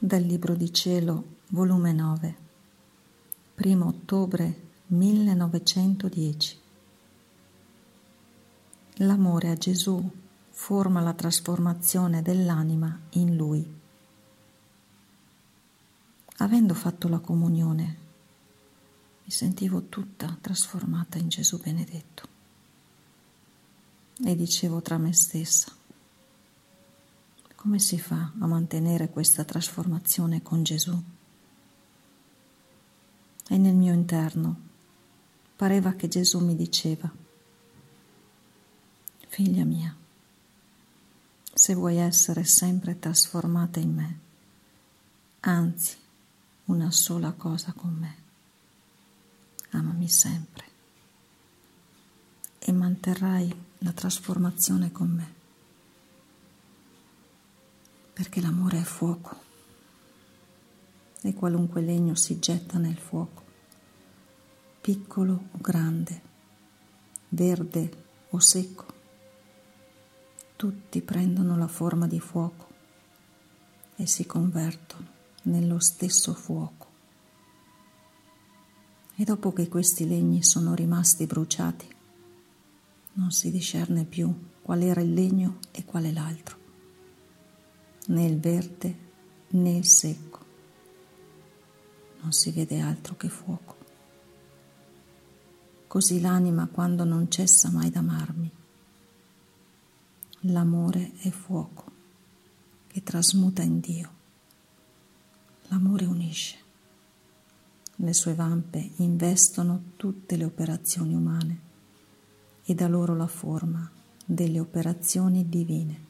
Dal Libro di Cielo, volume 9, 1 ottobre 1910. L'amore a Gesù forma la trasformazione dell'anima in Lui. Avendo fatto la comunione, mi sentivo tutta trasformata in Gesù benedetto e dicevo tra me stessa, come si fa a mantenere questa trasformazione con Gesù? E nel mio interno pareva che Gesù mi diceva, figlia mia, se vuoi essere sempre trasformata in me, anzi una sola cosa con me, amami sempre e manterrai la trasformazione con me perché l'amore è fuoco e qualunque legno si getta nel fuoco, piccolo o grande, verde o secco, tutti prendono la forma di fuoco e si convertono nello stesso fuoco. E dopo che questi legni sono rimasti bruciati, non si discerne più qual era il legno e qual è l'altro né il verde né il secco. Non si vede altro che fuoco. Così l'anima quando non cessa mai d'amarmi. L'amore è fuoco che trasmuta in Dio. L'amore unisce. Le sue vampe investono tutte le operazioni umane e dà loro la forma delle operazioni divine.